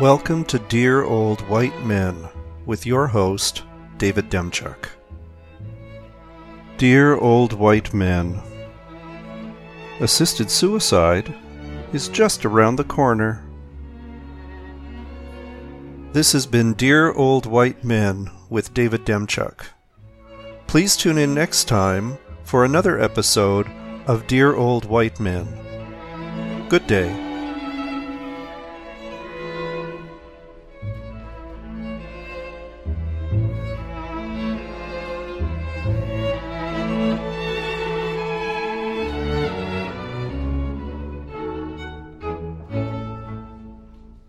Welcome to Dear Old White Men with your host, David Demchuk. Dear Old White Men, Assisted suicide is just around the corner. This has been Dear Old White Men with David Demchuk. Please tune in next time for another episode of Dear Old White Men. Good day.